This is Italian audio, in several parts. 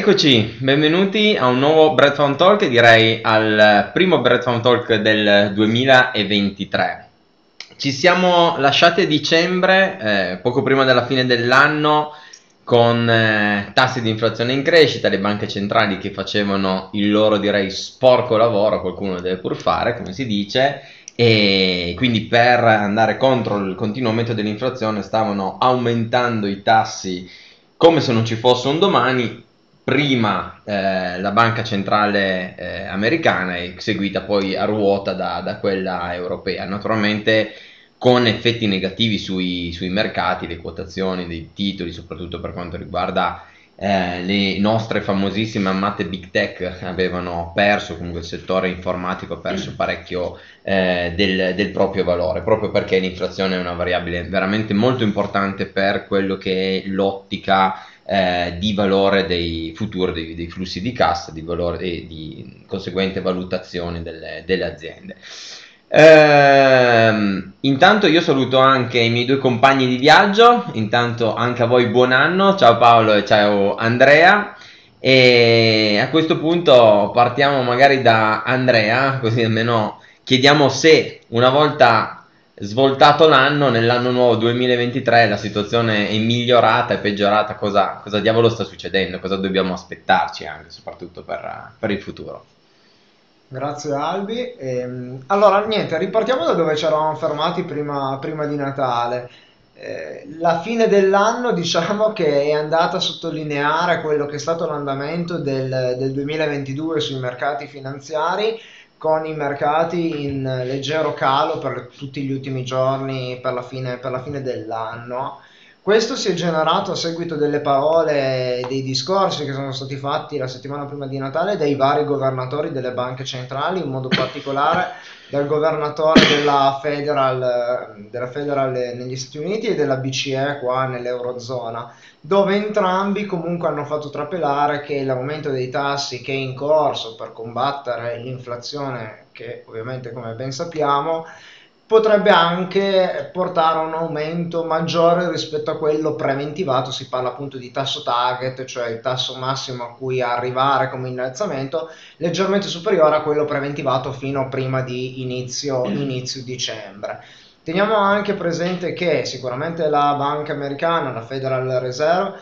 Eccoci, benvenuti a un nuovo Breadphone Talk, direi al primo Breadphone Talk del 2023. Ci siamo lasciati a dicembre, eh, poco prima della fine dell'anno, con eh, tassi di inflazione in crescita, le banche centrali che facevano il loro, direi, sporco lavoro, qualcuno deve pur fare, come si dice, e quindi per andare contro il continuo aumento dell'inflazione stavano aumentando i tassi come se non ci fosse un domani prima eh, la banca centrale eh, americana e seguita poi a ruota da, da, quella europea. Naturalmente con effetti negativi sui, sui, mercati, le quotazioni dei titoli, soprattutto per quanto riguarda eh, le nostre famosissime amate big tech, avevano perso, comunque il settore informatico ha perso parecchio eh, del, del proprio valore, proprio perché l'inflazione è una variabile veramente molto importante per quello che è l'ottica eh, di valore dei futuri, dei, dei, flussi di cassa, di, valore, e di conseguente valutazione delle, delle aziende. Ehm, intanto io saluto anche i miei due compagni di viaggio, intanto anche a voi buon anno, ciao Paolo e ciao Andrea. E a questo punto partiamo magari da Andrea, così almeno chiediamo se una volta svoltato l'anno, nell'anno nuovo 2023 la situazione è migliorata, è peggiorata, cosa, cosa diavolo sta succedendo, cosa dobbiamo aspettarci anche soprattutto per, per il futuro. Grazie Albi. Ehm, allora, niente, ripartiamo da dove ci eravamo fermati prima, prima di Natale. Eh, la fine dell'anno diciamo che è andata a sottolineare quello che è stato l'andamento del, del 2022 sui mercati finanziari con i mercati in leggero calo per tutti gli ultimi giorni per la fine, per la fine dell'anno. Questo si è generato a seguito delle parole e dei discorsi che sono stati fatti la settimana prima di Natale dai vari governatori delle banche centrali, in modo particolare dal governatore della Federal, della Federal negli Stati Uniti e della BCE qua nell'Eurozona, dove entrambi comunque hanno fatto trapelare che l'aumento dei tassi che è in corso per combattere l'inflazione, che ovviamente come ben sappiamo, potrebbe anche portare a un aumento maggiore rispetto a quello preventivato, si parla appunto di tasso target, cioè il tasso massimo a cui arrivare come innalzamento, leggermente superiore a quello preventivato fino a prima di inizio, inizio dicembre. Teniamo anche presente che sicuramente la banca americana, la Federal Reserve,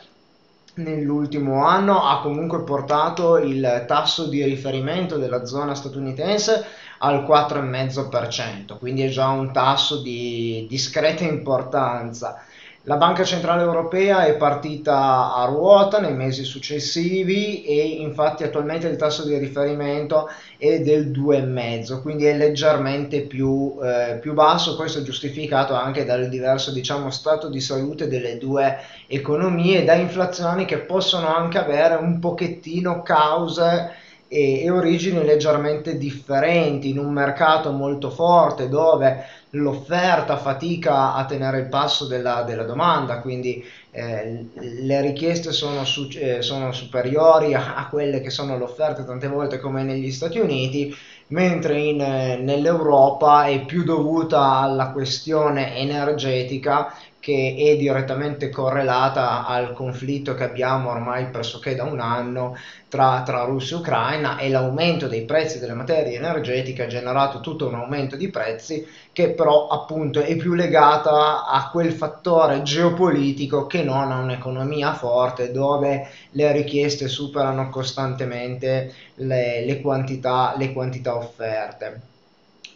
nell'ultimo anno ha comunque portato il tasso di riferimento della zona statunitense al 4,5%, quindi è già un tasso di discreta importanza. La Banca Centrale Europea è partita a ruota nei mesi successivi e infatti attualmente il tasso di riferimento è del 2,5, quindi è leggermente più, eh, più, basso, questo è giustificato anche dal diverso diciamo, stato di salute delle due economie, da inflazioni che possono anche avere un pochettino cause e, e origini leggermente differenti in un mercato molto forte dove l'offerta fatica a tenere il passo della, della domanda, quindi eh, le richieste sono, su, eh, sono superiori a, a, quelle che sono le offerte tante volte come negli Stati Uniti, mentre in, eh, nell'Europa è più dovuta alla questione energetica che è direttamente correlata al conflitto che abbiamo ormai pressoché da un anno tra, tra Russia e Ucraina e l'aumento dei prezzi delle materie energetiche ha generato tutto un aumento di prezzi che però appunto è più legata a quel fattore geopolitico che non a un'economia forte dove le richieste superano costantemente le, le, quantità, le quantità offerte.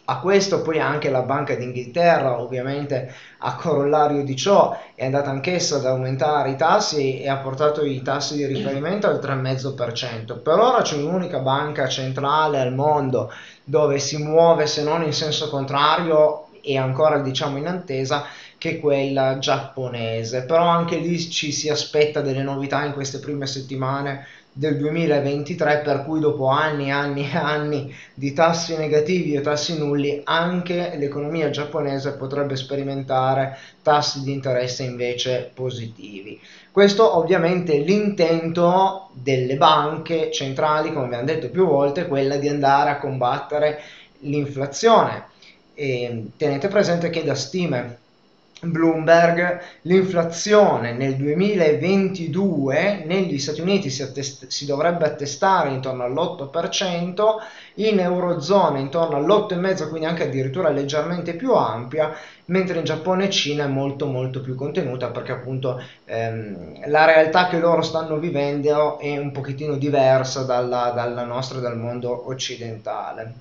A questo poi anche la Banca d'Inghilterra, ovviamente a corollario di ciò, è andata anch'essa ad aumentare i tassi e ha portato i tassi di riferimento al 3,5%. Per ora c'è un'unica banca centrale al mondo dove si muove, se non in senso contrario, e ancora diciamo in attesa, che quella giapponese. Però anche lì ci si aspetta delle novità in queste prime settimane del 2023 per cui dopo anni e anni e anni di tassi negativi o tassi nulli anche l'economia giapponese potrebbe sperimentare tassi di interesse invece positivi. Questo ovviamente l'intento delle banche centrali, come abbiamo detto più volte, è quella di andare a combattere l'inflazione. E tenete presente che da stime Bloomberg, l'inflazione nel 2022 negli Stati Uniti si, attest- si, dovrebbe attestare intorno all'8%, in Eurozona intorno all'8,5%, quindi anche addirittura leggermente più ampia, mentre in Giappone e Cina è molto molto più contenuta perché appunto ehm, la realtà che loro stanno vivendo è un pochettino diversa dalla, dalla nostra, dal mondo occidentale.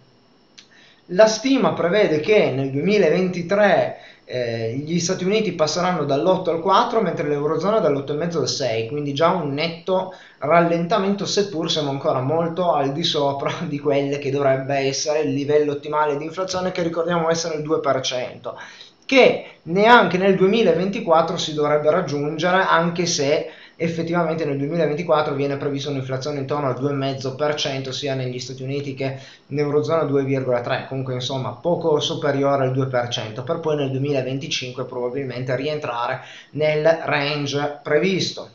La stima prevede che nel 2023 eh, gli Stati Uniti passeranno dall'8 al 4 mentre l'Eurozona dall'8,5 al 6, quindi già un netto rallentamento seppur siamo ancora molto al di sopra di quelle che dovrebbe essere il livello ottimale di inflazione che ricordiamo essere il 2%, che neanche nel 2024 si dovrebbe raggiungere anche se effettivamente nel 2024 viene prevista un'inflazione intorno al 2,5% sia negli Stati Uniti che in Eurozona 2,3%, comunque insomma poco superiore al 2%, per poi nel 2025 probabilmente rientrare nel range previsto.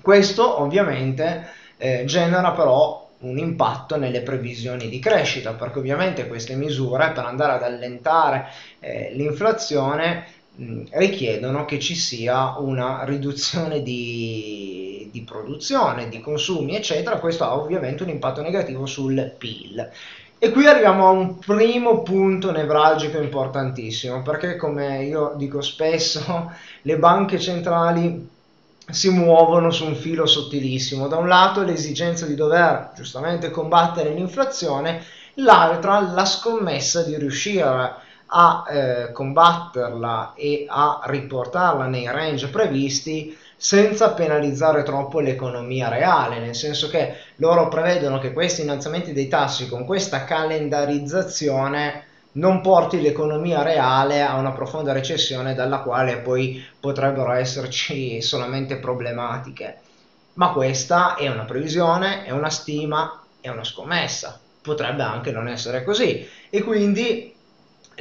Questo ovviamente eh, genera però un impatto nelle previsioni di crescita, perché ovviamente queste misure per andare ad allentare eh, l'inflazione richiedono che ci sia una riduzione di, di, produzione, di consumi, eccetera. Questo ha ovviamente un impatto negativo sul PIL. E qui arriviamo a un primo punto nevralgico importantissimo, perché come io dico spesso, le banche centrali si muovono su un filo sottilissimo. Da un lato l'esigenza di dover giustamente combattere l'inflazione, l'altra la scommessa di riuscire a eh, combatterla e a riportarla nei range previsti senza penalizzare troppo l'economia reale, nel senso che loro prevedono che questi innalzamenti dei tassi con questa calendarizzazione non porti l'economia reale a una profonda recessione dalla quale poi potrebbero esserci solamente problematiche. Ma questa è una previsione, è una stima, è una scommessa. Potrebbe anche non essere così. E quindi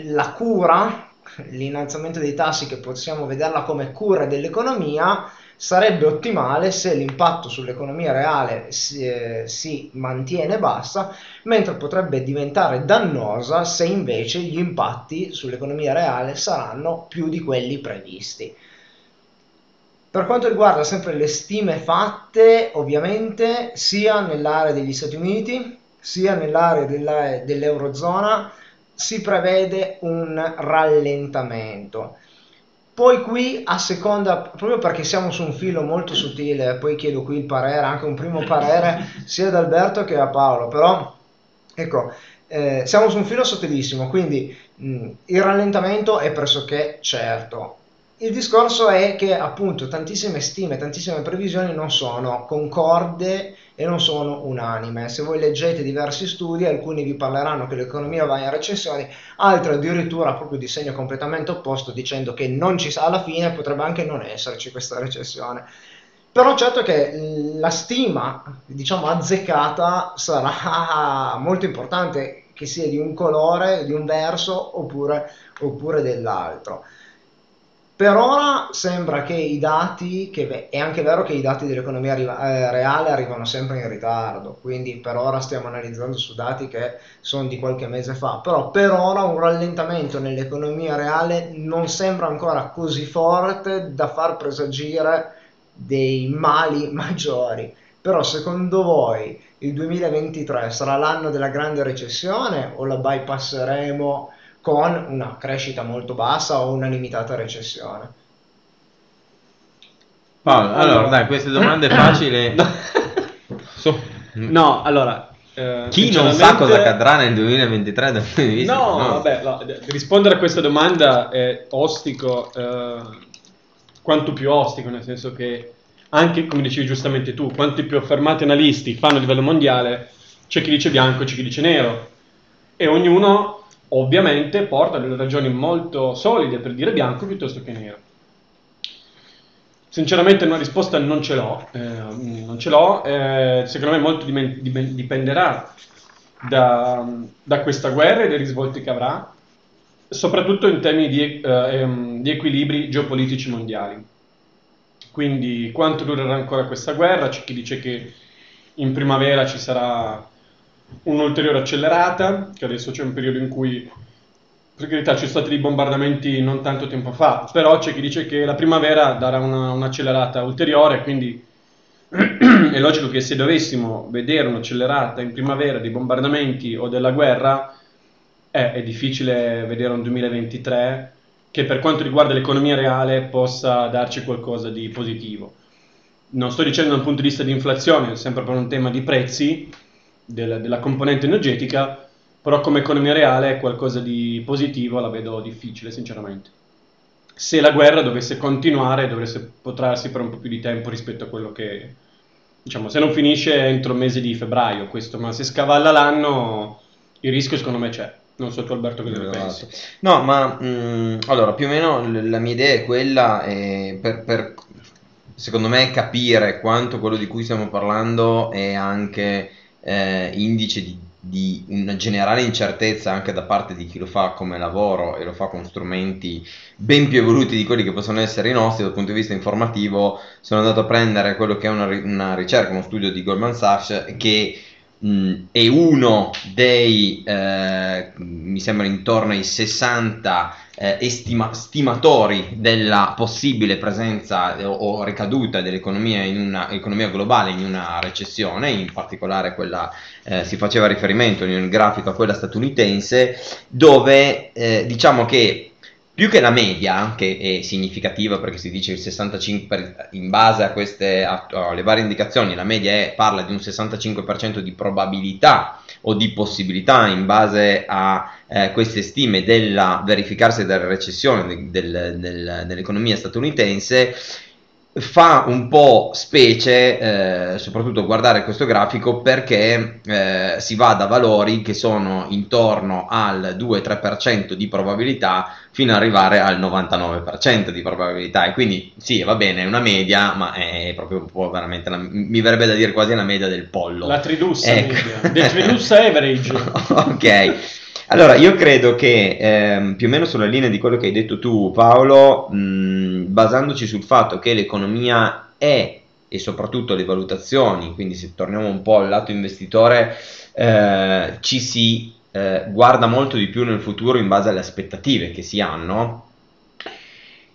la cura, l'innalzamento dei tassi che possiamo vederla come cura dell'economia, sarebbe ottimale se l'impatto sull'economia reale si, eh, si, mantiene bassa, mentre potrebbe diventare dannosa se invece gli impatti sull'economia reale saranno più di quelli previsti. Per quanto riguarda sempre le stime fatte, ovviamente sia nell'area degli Stati Uniti sia nell'area dell'Eurozona, si prevede un rallentamento. Poi qui a seconda, proprio perché siamo su un filo molto sottile, poi chiedo qui il parere, anche un primo parere sia ad Alberto che a Paolo, però ecco, eh, siamo su un filo sottilissimo, quindi mh, il rallentamento è pressoché certo. Il discorso è che appunto tantissime stime, tantissime previsioni non sono concorde e non sono unanime. Se voi leggete diversi studi, alcuni vi parleranno che l'economia va in recessione, altri addirittura proprio di segno completamente opposto dicendo che non ci sa alla fine, potrebbe anche non esserci questa recessione. Però certo che la stima, diciamo, azzeccata sarà molto importante che sia di un colore, di un verso oppure, oppure dell'altro. Per ora sembra che i dati, che è anche vero che i dati dell'economia eh, reale arrivano sempre in ritardo, quindi per ora stiamo analizzando su dati che sono di qualche mese fa, però per ora un rallentamento nell'economia reale non sembra ancora così forte da far presagire dei mali maggiori. Però secondo voi il 2023 sarà l'anno della grande recessione o la bypasseremo? Con una crescita molto bassa o una limitata recessione. Paolo, allora, dai, queste domande facili. so. No, allora. Eh, Chi non sa cosa accadrà nel 2023 dal punto di vista? No, no. vabbè, no, rispondere a questa domanda è ostico, eh, quanto più ostico, nel senso che anche, come dicevi giustamente tu, quanti più affermati analisti fanno a livello mondiale, c'è chi dice bianco, c'è chi dice nero. E ognuno ovviamente porta delle ragioni molto solide per dire bianco piuttosto che nero. Sinceramente una risposta non ce l'ho, eh, non ce l'ho eh, secondo me molto dipenderà da, da, questa guerra e dai risvolti che avrà, soprattutto in termini di, eh, ehm, di equilibri geopolitici mondiali. Quindi quanto durerà ancora questa guerra? C'è chi dice che in primavera ci sarà un'ulteriore accelerata, che adesso c'è un periodo in cui per carità ci sono stati dei bombardamenti non tanto tempo fa, però c'è chi dice che la primavera darà una, un'accelerata ulteriore, quindi è logico che se dovessimo vedere un'accelerata in primavera dei bombardamenti o della guerra, eh, è difficile vedere un 2023 che per quanto riguarda l'economia reale possa darci qualcosa di positivo. Non sto dicendo dal punto di vista di inflazione, sempre per un tema di prezzi del, della componente energetica, però come economia reale qualcosa di positivo la vedo difficile, sinceramente. Se la guerra dovesse continuare, dovesse potrarsi per un po' più di tempo rispetto a quello che, diciamo, se non finisce entro il mese di febbraio questo, ma se scavalla l'anno, il rischio secondo me c'è. Non so tu Alberto cosa ne Esatto. pensi. No, ma mh, allora più o meno l- la mia idea è quella, eh, per, per, secondo me capire quanto quello di cui stiamo parlando è anche eh, indice di, di una generale incertezza anche da parte di chi lo fa come lavoro e lo fa con strumenti ben più evoluti di quelli che possono essere i nostri dal punto di vista informativo. Sono andato a prendere quello che è una, una ricerca, uno studio di Goldman Sachs che mh, è uno dei, eh, mi sembra intorno ai 60 eh, estima- stimatori della possibile presenza o, o ricaduta dell'economia in una globale in una recessione, in particolare quella eh, si faceva riferimento nel grafico a quella statunitense, dove eh, diciamo che più che la media, che è significativa perché si dice il 65%, per- in base a queste, a- alle varie indicazioni, la media è- parla di un 65% di probabilità o di possibilità in base a eh, queste stime della verificarsi della recessione del- del- dell'economia statunitense, fa un po' specie, eh, soprattutto guardare questo grafico, perché eh, si va da valori che sono intorno al 2-3% di probabilità fino ad arrivare al 99% di probabilità. E quindi sì, va bene, è una media, ma è proprio un po' veramente, la- mi verrebbe da dire quasi la media del pollo. La tridussa Ecco. media, del tridussa average. ok. Allora, io credo che ehm, più o meno sulla linea di quello che hai detto tu, Paolo, mh, basandoci sul fatto che l'economia è e soprattutto le valutazioni, quindi se torniamo un po' al lato investitore, eh, ci si eh, guarda molto di più nel futuro in base alle aspettative che si hanno.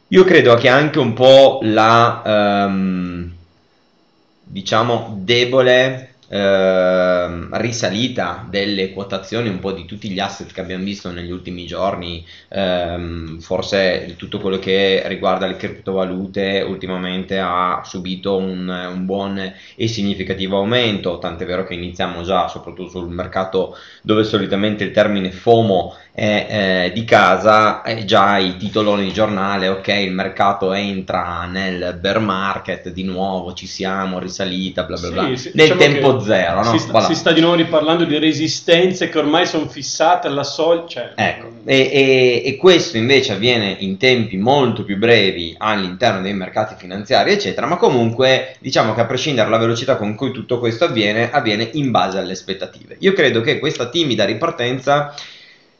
Io credo che anche un po' la, ehm, diciamo, debole ehm, risalita delle quotazioni un po' di tutti gli asset che abbiamo visto negli ultimi giorni, ehm, forse tutto quello che riguarda le criptovalute ultimamente ha subito un, un buon e significativo aumento, tant'è vero che iniziamo già, soprattutto sul mercato dove solitamente il termine FOMO eh, di casa, e già i titoloni di giornale, ok, il mercato entra nel bear market di nuovo, ci siamo, risalita, bla bla bla, sì, nel diciamo tempo zero, no? Si sta, Voilà. si sta di nuovo riparlando di resistenze che ormai sono fissate alla soglia. Cioè, Ecco, e, e- e questo invece avviene in tempi molto più brevi all'interno dei mercati finanziari, eccetera, ma comunque diciamo che a prescindere dalla velocità con cui tutto questo avviene, avviene in base alle aspettative. Io credo che questa timida ripartenza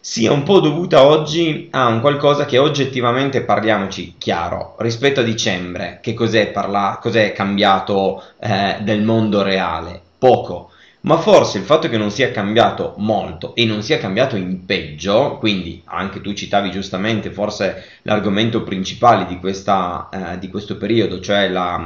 sia un po' dovuta oggi a un qualcosa che oggettivamente, parliamoci chiaro, rispetto a dicembre, che cos'è, parla- cos'è cambiato eh, del mondo reale? Poco. Ma forse il fatto che non sia cambiato molto e non sia cambiato in peggio, quindi anche tu citavi giustamente forse l'argomento principale di, questa, eh, di questo periodo, cioè la,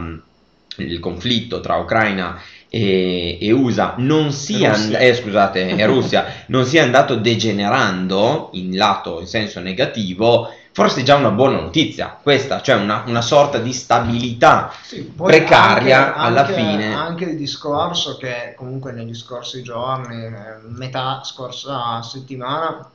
il conflitto tra Ucraina e, e USA, non sia, and- eh, scusate, e Russia, non sia andato degenerando in lato, in senso negativo, forse è già una buona notizia questa, cioè una, una sorta di stabilità Sì, precaria anche- alla anche- fine. Anche il discorso che comunque negli scorsi giorni, eh, metà scorsa settimana,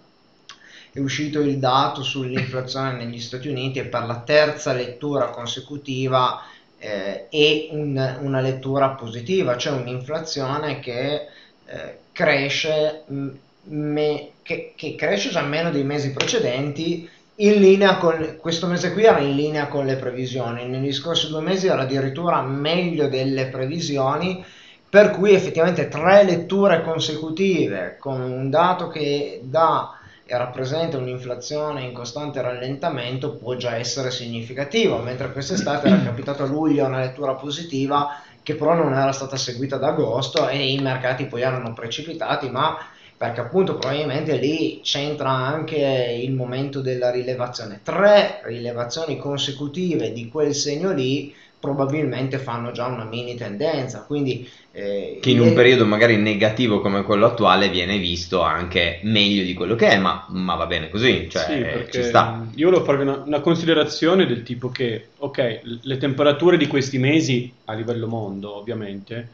è uscito il dato sull'inflazione negli Stati Uniti e per la terza lettura consecutiva eh, è un- una lettura positiva, cioè un'inflazione che eh, cresce, mh, me- che, che cresce già meno dei mesi precedenti in linea con questo mese qui era in linea con le previsioni, negli scorsi due mesi era addirittura meglio delle previsioni, per cui effettivamente tre letture consecutive con un dato che dà e rappresenta un'inflazione in costante rallentamento può già essere significativo, mentre quest'estate era capitato a luglio una lettura positiva che però non era stata seguita da agosto e i mercati poi erano precipitati, ma perché appunto probabilmente lì c'entra anche il momento della rilevazione. Tre rilevazioni consecutive di quel segno lì probabilmente fanno già una mini tendenza, quindi... Eh, che in un periodo magari negativo come quello attuale viene visto anche meglio di quello che è, ma, ma va bene così, cioè sì, ci sta. Io volevo farvi una, una, considerazione del tipo che, ok, le temperature di questi mesi a livello mondo ovviamente,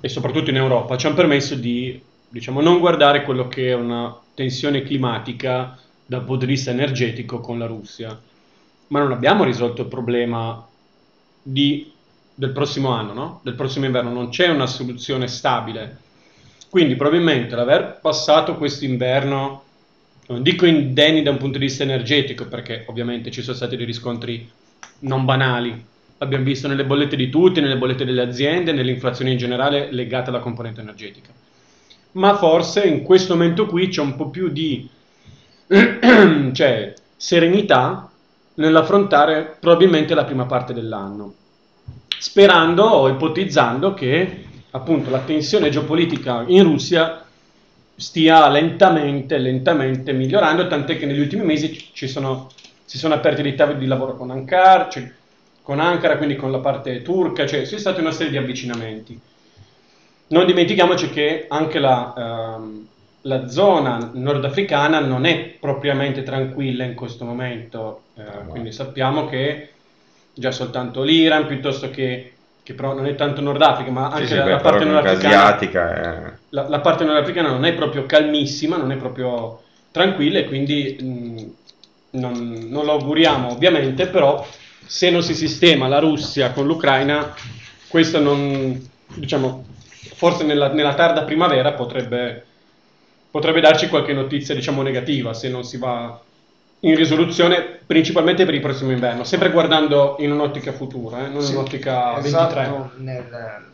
e soprattutto in Europa, ci hanno permesso di, diciamo, non guardare quello che è una tensione climatica dal punto di vista energetico con la Russia, ma non abbiamo risolto il problema di, del prossimo anno, no? del prossimo inverno, non c'è una soluzione stabile. Quindi probabilmente l'aver passato questo inverno, non dico indenni da un punto di vista energetico, perché ovviamente ci sono stati dei riscontri non banali, l'abbiamo visto nelle bollette di tutti, nelle bollette delle aziende, nell'inflazione in generale legata alla componente energetica. Ma forse in questo momento qui c'è un po' più di cioè, serenità nell'affrontare probabilmente la prima parte dell'anno, sperando o ipotizzando che appunto la tensione geopolitica in Russia stia lentamente, lentamente migliorando, tant'è che negli ultimi mesi sono, si sono aperti dei tavoli di lavoro con Ankara, cioè con Ankara, quindi con la parte turca, cioè ci sono stati una serie di avvicinamenti. Non dimentichiamoci che anche la, ehm, la zona nordafricana non è propriamente tranquilla in questo momento, eh, quindi sappiamo che già soltanto l'Iran piuttosto che, che però non è tanto Nord Africa, ma anche sì, la, la, parte nordafricana, è... la, la, parte nordafricana non è proprio calmissima, non è proprio tranquilla e quindi mh, non, non lo auguriamo ovviamente, però se non si sistema la Russia con l'Ucraina, questo non, diciamo, forse nella, nella tarda primavera potrebbe potrebbe darci qualche notizia, diciamo, negativa se non si va in risoluzione principalmente per il prossimo inverno, sempre guardando in un'ottica futura, eh, non sì, in un'ottica esatto, 23. Nel,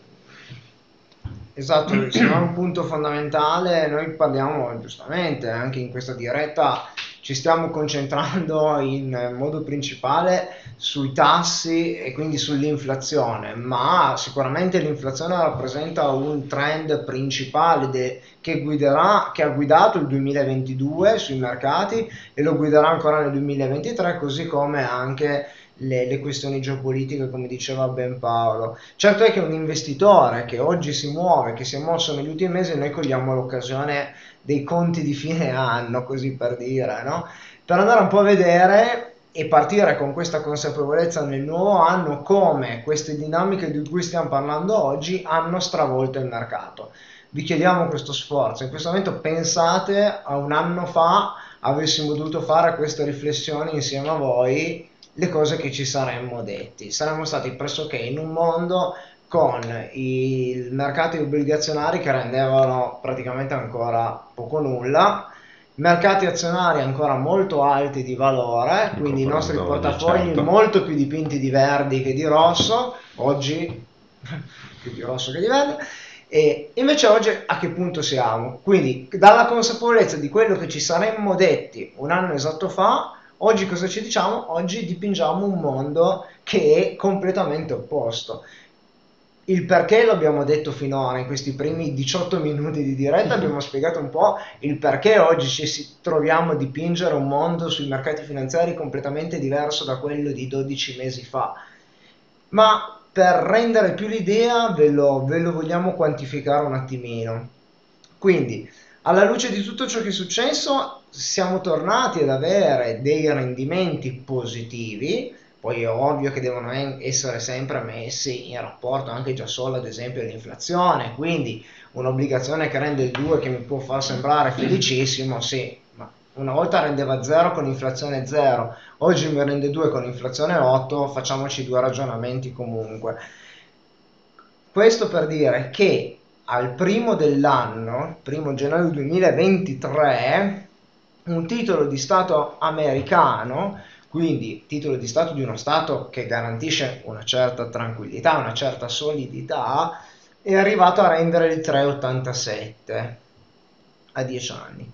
esatto, secondo me un punto fondamentale, noi parliamo giustamente anche in questa diretta ci stiamo concentrando in modo principale sui tassi e quindi sull'inflazione, ma sicuramente l'inflazione rappresenta un trend principale de- che, guiderà, che ha guidato il 2022 sui mercati e lo guiderà ancora nel 2023, così come anche le, le, questioni geopolitiche, come diceva Ben Paolo. Certo è che un investitore che oggi si muove, che si è mosso negli ultimi mesi, noi cogliamo l'occasione dei conti di fine anno, così per dire, no? Per andare un po' a vedere e partire con questa consapevolezza nel nuovo anno come queste dinamiche di cui stiamo parlando oggi hanno stravolto il mercato. Vi chiediamo questo sforzo. In questo momento pensate a un anno fa avessimo dovuto fare queste riflessioni insieme a voi le cose che ci saremmo detti. Saremmo stati pressoché in un mondo con i mercati obbligazionari che rendevano praticamente ancora poco nulla, mercati azionari ancora molto alti di valore, quindi i nostri portafogli certo. molto più dipinti di verdi che di rosso, oggi più di rosso che di verde, e invece oggi a che punto siamo? Quindi dalla consapevolezza di quello che ci saremmo detti un anno esatto fa, oggi cosa ci diciamo? Oggi dipingiamo un mondo che è completamente opposto il perché l'abbiamo detto finora in questi primi 18 minuti di diretta, abbiamo spiegato un po' il perché oggi ci troviamo a dipingere un mondo sui mercati finanziari completamente diverso da quello di 12 mesi fa. Ma per rendere più l'idea ve lo, ve lo vogliamo quantificare un attimino. Quindi, alla luce di tutto ciò che è successo, siamo tornati ad avere dei rendimenti positivi, poi è ovvio che devono essere sempre messi in rapporto anche già solo ad esempio all'inflazione, quindi un'obbligazione che rende il 2 che mi può far sembrare felicissimo, sì, ma una volta rendeva 0 con inflazione 0, oggi mi rende 2 con inflazione 8, facciamoci due ragionamenti comunque. Questo per dire che al primo dell'anno, primo gennaio 2023, un titolo di Stato americano quindi titolo di Stato di uno Stato che garantisce una certa tranquillità, una certa solidità, è arrivato a rendere il 3,87 a 10 anni.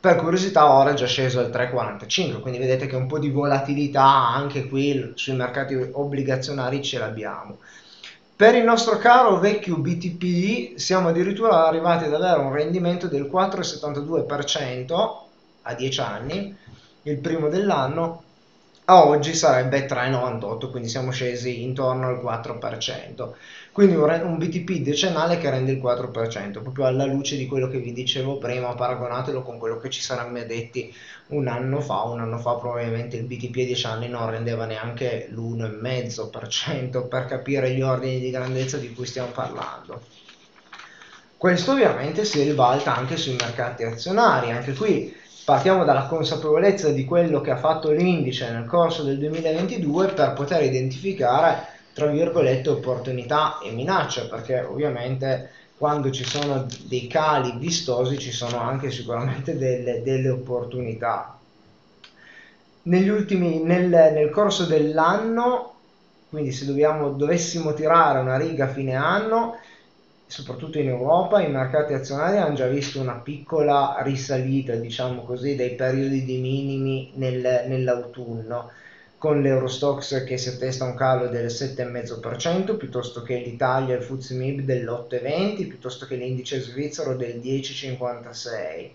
Per curiosità ora è già sceso al 3,45, quindi vedete che un po' di volatilità anche qui sui mercati obbligazionari ce l'abbiamo. Per il nostro caro vecchio BTP siamo addirittura arrivati ad avere un rendimento del 4,72% a 10 anni, il primo dell'anno, a oggi sarebbe 3,98, quindi siamo scesi intorno al 4%. Quindi un, un, BTP decennale che rende il 4%, proprio alla luce di quello che vi dicevo prima, paragonatelo con quello che ci sarebbe detti un anno fa. Un anno fa probabilmente il BTP a 10 anni non rendeva neanche l'1,5% per capire gli ordini di grandezza di cui stiamo parlando. Questo ovviamente si ribalta anche sui mercati azionari, anche qui partiamo dalla consapevolezza di quello che ha fatto l'indice nel corso del 2022 per poter identificare tra virgolette opportunità e minacce perché ovviamente quando ci sono dei cali vistosi ci sono anche sicuramente delle, delle opportunità. Negli ultimi nel, nel corso dell'anno quindi se dobbiamo, dovessimo tirare una riga a fine anno soprattutto in Europa, i mercati azionari hanno già visto una piccola risalita, diciamo così, dai periodi di minimi nel, nell'autunno, con l'Eurostox che si attesta un calo del 7,5%, piuttosto che l'Italia, il FTSE MIB dell'8,20%, piuttosto che l'indice svizzero del 10,56%.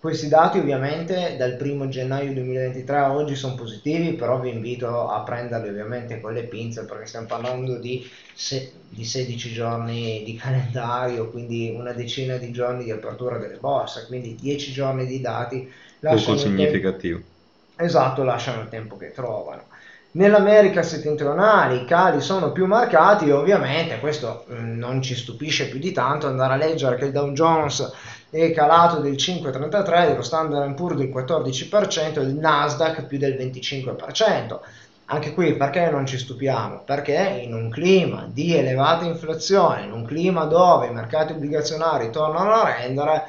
Questi dati ovviamente dal 1 gennaio 2023 a oggi sono positivi, però vi invito a prenderli ovviamente con le pinze perché stiamo parlando di, se, di 16 giorni di calendario, quindi una decina di giorni di apertura delle borse, quindi 10 giorni di dati. Poco significativo. Tempo, esatto, lasciano il tempo che trovano. Nell'America settentrionale i cali sono più marcati ovviamente questo mm, non ci stupisce più di tanto andare a leggere che il Dow Jones è calato del 5,33, dello Standard Poor's del 14% e il Nasdaq più del 25%. Anche qui perché non ci stupiamo? Perché in un clima di elevata inflazione, in un clima dove i mercati obbligazionari tornano a rendere,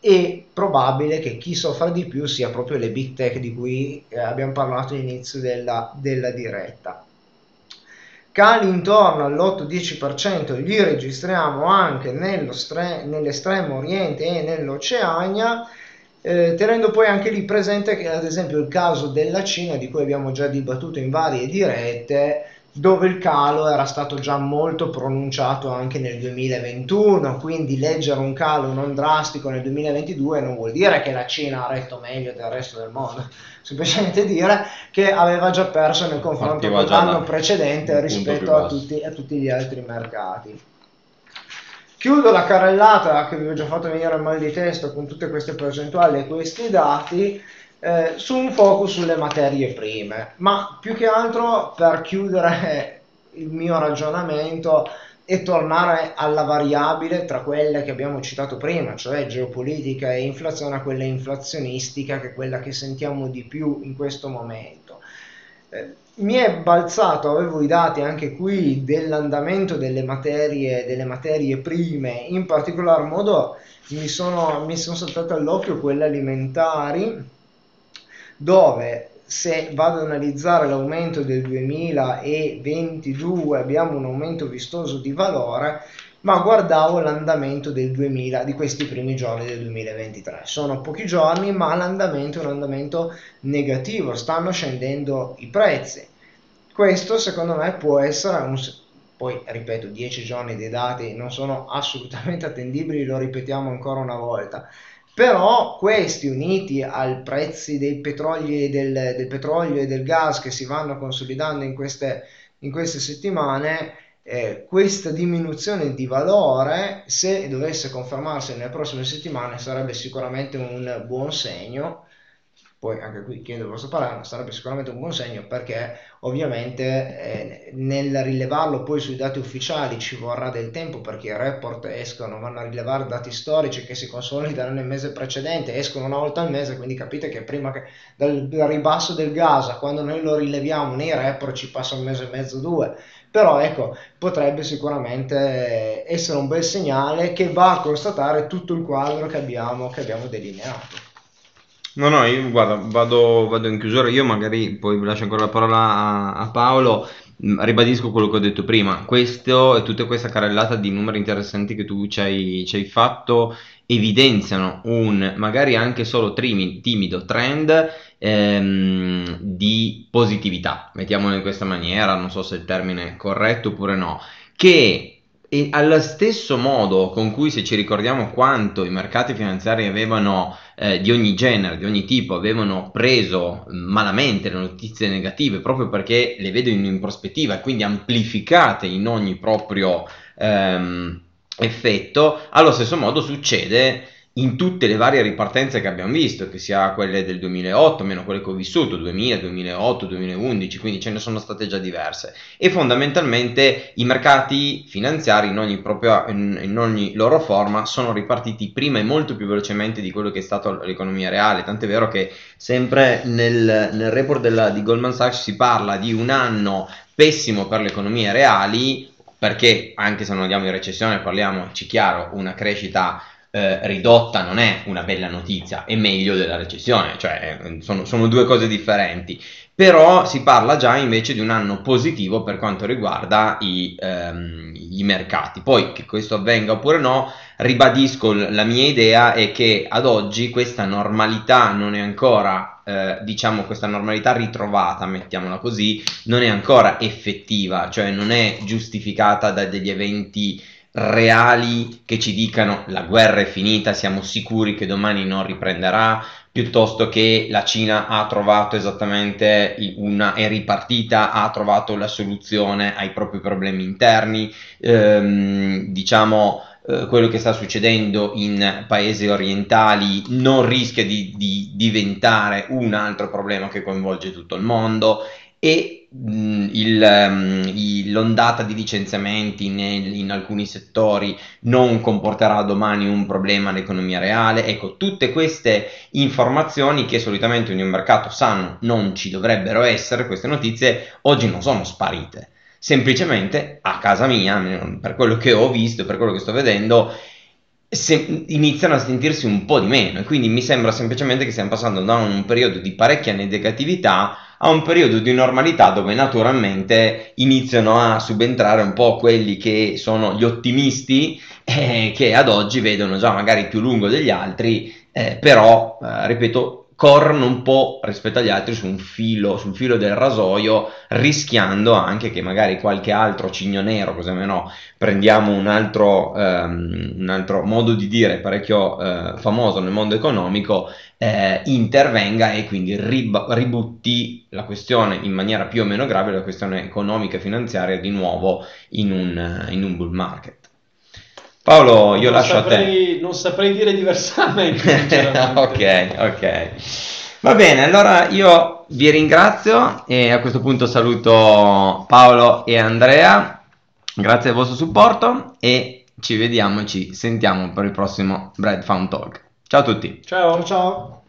è probabile che chi soffra di più sia proprio le big tech di cui eh, abbiamo parlato all'inizio della, della diretta. Cali intorno all'8-10% li registriamo anche nell'estremo oriente e nell'Oceania, eh, tenendo poi anche lì presente che ad esempio il caso della Cina, di cui abbiamo già dibattuto in varie dirette, dove il calo era stato già molto pronunciato anche nel 2021, quindi leggere un calo non drastico nel 2022 non vuol dire che la Cina ha retto meglio del resto del mondo, semplicemente dire che aveva già perso nel confronto con l'anno precedente rispetto a tutti, a tutti gli altri mercati. Chiudo la carrellata che vi ho già fatto venire il mal di testa con tutte queste percentuali e questi dati eh, su un focus sulle materie prime, ma più che altro per chiudere il mio ragionamento e tornare alla variabile tra quelle che abbiamo citato prima, cioè geopolitica e inflazione, a quella inflazionistica, che è quella che sentiamo di più in questo momento. Eh, mi è balzato, avevo i dati anche qui dell'andamento delle materie, delle materie prime, in particolar modo mi sono, mi sono saltate all'occhio quelle alimentari, dove se vado ad analizzare l'aumento del 2022 abbiamo un aumento vistoso di valore ma guardavo l'andamento del 2000 di questi primi giorni del 2023 sono pochi giorni ma l'andamento è un andamento negativo stanno scendendo i prezzi. Questo secondo me può essere un poi ripeto 10 giorni dei dati non sono assolutamente attendibili lo ripetiamo ancora una volta però questi uniti ai prezzi dei petroli, del, del, petrolio e del gas che si vanno consolidando in queste, in queste settimane, eh, questa diminuzione di valore, se dovesse confermarsi nelle prossime settimane, sarebbe sicuramente un buon segno poi anche qui chiedo il vostro parere, sarebbe sicuramente un buon segno perché ovviamente eh, nel rilevarlo poi sui dati ufficiali ci vorrà del tempo perché i report escono, vanno a rilevare dati storici che si consolidano nel mese precedente, escono una volta al mese, quindi capite che prima che dal, dal ribasso del gas quando noi lo rileviamo nei report ci passa un mese e mezzo, due, però ecco, potrebbe sicuramente essere un bel segnale che va a constatare tutto il quadro che abbiamo, che abbiamo delineato. No, no, io guarda, vado, vado in chiusura, io magari poi lascio ancora la parola a, a Paolo, mm, ribadisco quello che ho detto prima, questo e tutta questa carrellata di numeri interessanti che tu ci hai, ci hai fatto evidenziano un magari anche solo trimi, timido trend ehm, di positività, mettiamolo in questa maniera, non so se il termine è corretto oppure no, che e allo stesso modo con cui se ci ricordiamo quanto i mercati finanziari avevano eh, di ogni genere, di ogni tipo, avevano preso malamente le notizie negative proprio perché le vedono in prospettiva e quindi amplificate in ogni proprio ehm, effetto, allo stesso modo succede in tutte le varie ripartenze che abbiamo visto, che sia quelle del 2008, meno quelle che ho vissuto, 2000, 2008, 2011, quindi ce ne sono state già diverse. E fondamentalmente i mercati finanziari in ogni, propria, in, ogni loro forma sono ripartiti prima e molto più velocemente di quello che è stata l'economia reale, tant'è vero che sempre nel, nel report della, di Goldman Sachs si parla di un anno pessimo per le economie reali, perché anche se non andiamo in recessione parliamo, ci chiaro, una crescita eh, ridotta non è una bella notizia, è meglio della recessione, cioè eh, sono, sono due cose differenti. Però si parla già invece di un anno positivo per quanto riguarda i, ehm, i mercati. Poi che questo avvenga oppure no, ribadisco la mia idea è che ad oggi questa normalità non è ancora, eh, diciamo, questa normalità ritrovata, mettiamola così, non è ancora effettiva, cioè non è giustificata da degli eventi reali che ci dicano la guerra è finita, siamo sicuri che domani non riprenderà, piuttosto che la Cina ha trovato esattamente una, è ripartita, ha trovato la soluzione ai propri problemi interni, ehm, diciamo eh, quello che sta succedendo in paesi orientali non rischia di, di diventare un altro problema che coinvolge tutto il mondo. E il, l'ondata di licenziamenti nel, in alcuni settori non comporterà domani un problema all'economia reale. Ecco, tutte queste informazioni che solitamente in un mercato sanno non ci dovrebbero essere, queste notizie oggi non sono sparite. Semplicemente a casa mia, per quello che ho visto, per quello che sto vedendo, se, iniziano a sentirsi un po' di meno e quindi mi sembra semplicemente che stiamo passando da un periodo di parecchia negatività a un periodo di normalità dove naturalmente iniziano a subentrare un po' quelli che sono gli ottimisti eh, che ad oggi vedono già magari più lungo degli altri eh, però eh, ripeto corrono un po' rispetto agli altri su filo, sul filo del rasoio, rischiando anche che magari qualche altro cigno nero, così almeno prendiamo un altro, um, un altro, modo di dire parecchio uh, famoso nel mondo economico, eh, intervenga e quindi rib- ributti la questione in maniera più o meno grave, la questione economica e finanziaria di nuovo in un, in un bull market. Paolo, io non lascio saprei, a te. Non saprei dire diversamente. ok, ok. Va bene, allora io vi ringrazio e a questo punto saluto Paolo e Andrea. Grazie del vostro supporto e ci vediamo e ci sentiamo per il prossimo Bread Found Talk. Ciao a tutti. Ciao ciao.